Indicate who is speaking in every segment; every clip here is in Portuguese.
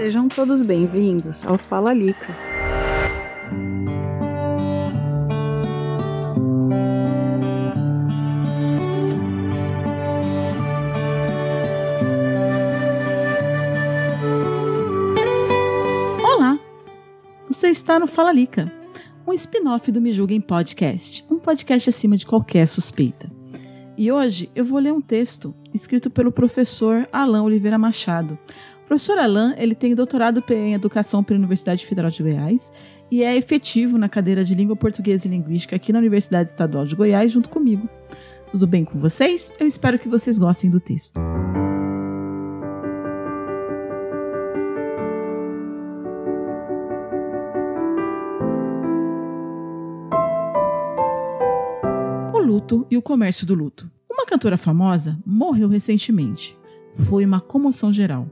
Speaker 1: Sejam todos bem-vindos ao Fala Lica.
Speaker 2: Olá! Você está no Fala Lica, um spin-off do Me Julguem Podcast, um podcast acima de qualquer suspeita. E hoje eu vou ler um texto escrito pelo professor Alain Oliveira Machado, professor Alain, ele tem doutorado em Educação pela Universidade Federal de Goiás e é efetivo na cadeira de Língua Portuguesa e Linguística aqui na Universidade Estadual de Goiás, junto comigo. Tudo bem com vocês? Eu espero que vocês gostem do texto. O luto e o comércio do luto. Uma cantora famosa morreu recentemente. Foi uma comoção geral.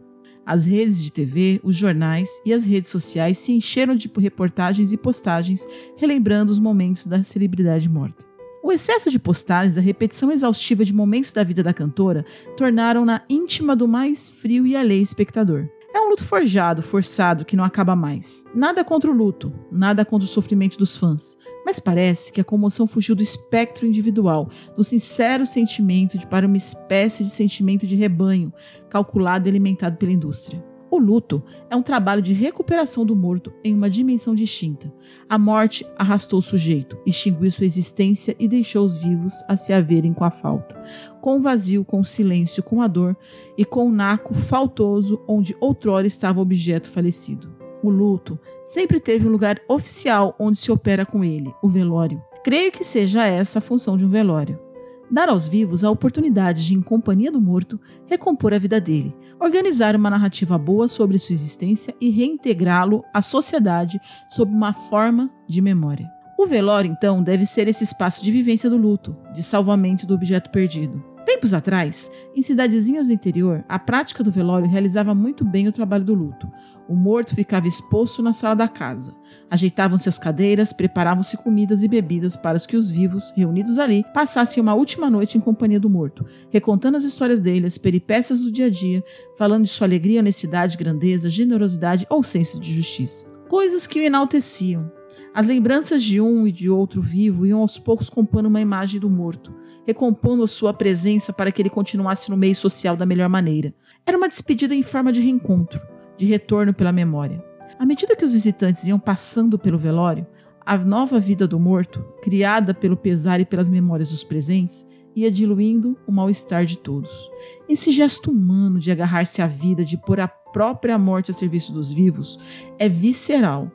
Speaker 2: As redes de TV, os jornais e as redes sociais se encheram de reportagens e postagens relembrando os momentos da celebridade morta. O excesso de postagens, a repetição exaustiva de momentos da vida da cantora, tornaram-na íntima do mais frio e alheio espectador. Um luto forjado, forçado, que não acaba mais. Nada contra o luto, nada contra o sofrimento dos fãs, mas parece que a comoção fugiu do espectro individual, do sincero sentimento de para uma espécie de sentimento de rebanho, calculado e alimentado pela indústria. O luto é um trabalho de recuperação do morto em uma dimensão distinta. A morte arrastou o sujeito, extinguiu sua existência e deixou os vivos a se haverem com a falta, com o vazio, com o silêncio, com a dor e com o naco faltoso onde outrora estava o objeto falecido. O luto sempre teve um lugar oficial onde se opera com ele, o velório. Creio que seja essa a função de um velório. Dar aos vivos a oportunidade de, em companhia do morto, recompor a vida dele, organizar uma narrativa boa sobre sua existência e reintegrá-lo à sociedade sob uma forma de memória. O velório, então, deve ser esse espaço de vivência do luto, de salvamento do objeto perdido. Tempos atrás, em cidadezinhas do interior, a prática do velório realizava muito bem o trabalho do luto. O morto ficava exposto na sala da casa. Ajeitavam-se as cadeiras, preparavam-se comidas e bebidas para os que os vivos, reunidos ali, passassem uma última noite em companhia do morto, recontando as histórias dele, as peripécias do dia a dia, falando de sua alegria, honestidade, grandeza, generosidade ou senso de justiça. Coisas que o enalteciam. As lembranças de um e de outro vivo iam aos poucos compondo uma imagem do morto, recompondo a sua presença para que ele continuasse no meio social da melhor maneira. Era uma despedida em forma de reencontro, de retorno pela memória. À medida que os visitantes iam passando pelo velório, a nova vida do morto, criada pelo pesar e pelas memórias dos presentes, ia diluindo o mal-estar de todos. Esse gesto humano de agarrar-se à vida, de pôr a própria morte a serviço dos vivos, é visceral.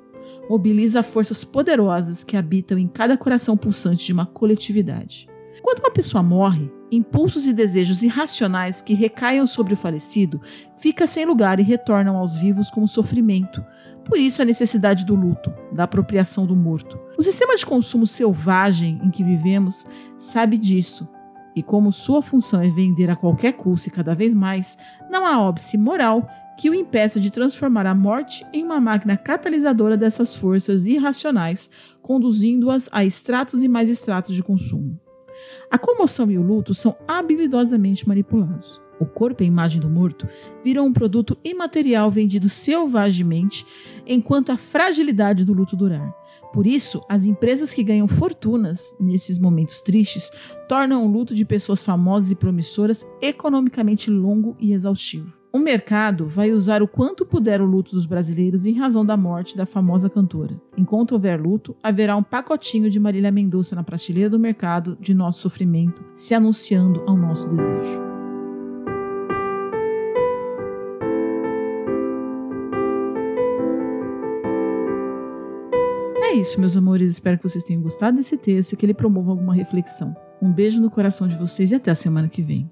Speaker 2: Mobiliza forças poderosas que habitam em cada coração pulsante de uma coletividade. Quando uma pessoa morre, impulsos e desejos irracionais que recaiam sobre o falecido fica sem lugar e retornam aos vivos como sofrimento. Por isso a necessidade do luto, da apropriação do morto. O sistema de consumo selvagem em que vivemos sabe disso. E como sua função é vender a qualquer custo e cada vez mais, não há óbice moral que o impeça de transformar a morte em uma máquina catalisadora dessas forças irracionais, conduzindo-as a estratos e mais estratos de consumo. A comoção e o luto são habilidosamente manipulados. O corpo e a imagem do morto viram um produto imaterial vendido selvagemente, enquanto a fragilidade do luto durar. Por isso, as empresas que ganham fortunas nesses momentos tristes tornam o luto de pessoas famosas e promissoras economicamente longo e exaustivo. O mercado vai usar o quanto puder o luto dos brasileiros em razão da morte da famosa cantora. Enquanto houver luto, haverá um pacotinho de Marília Mendonça na prateleira do mercado de nosso sofrimento, se anunciando ao nosso desejo. É isso, meus amores. Espero que vocês tenham gostado desse texto e que ele promova alguma reflexão. Um beijo no coração de vocês e até a semana que vem.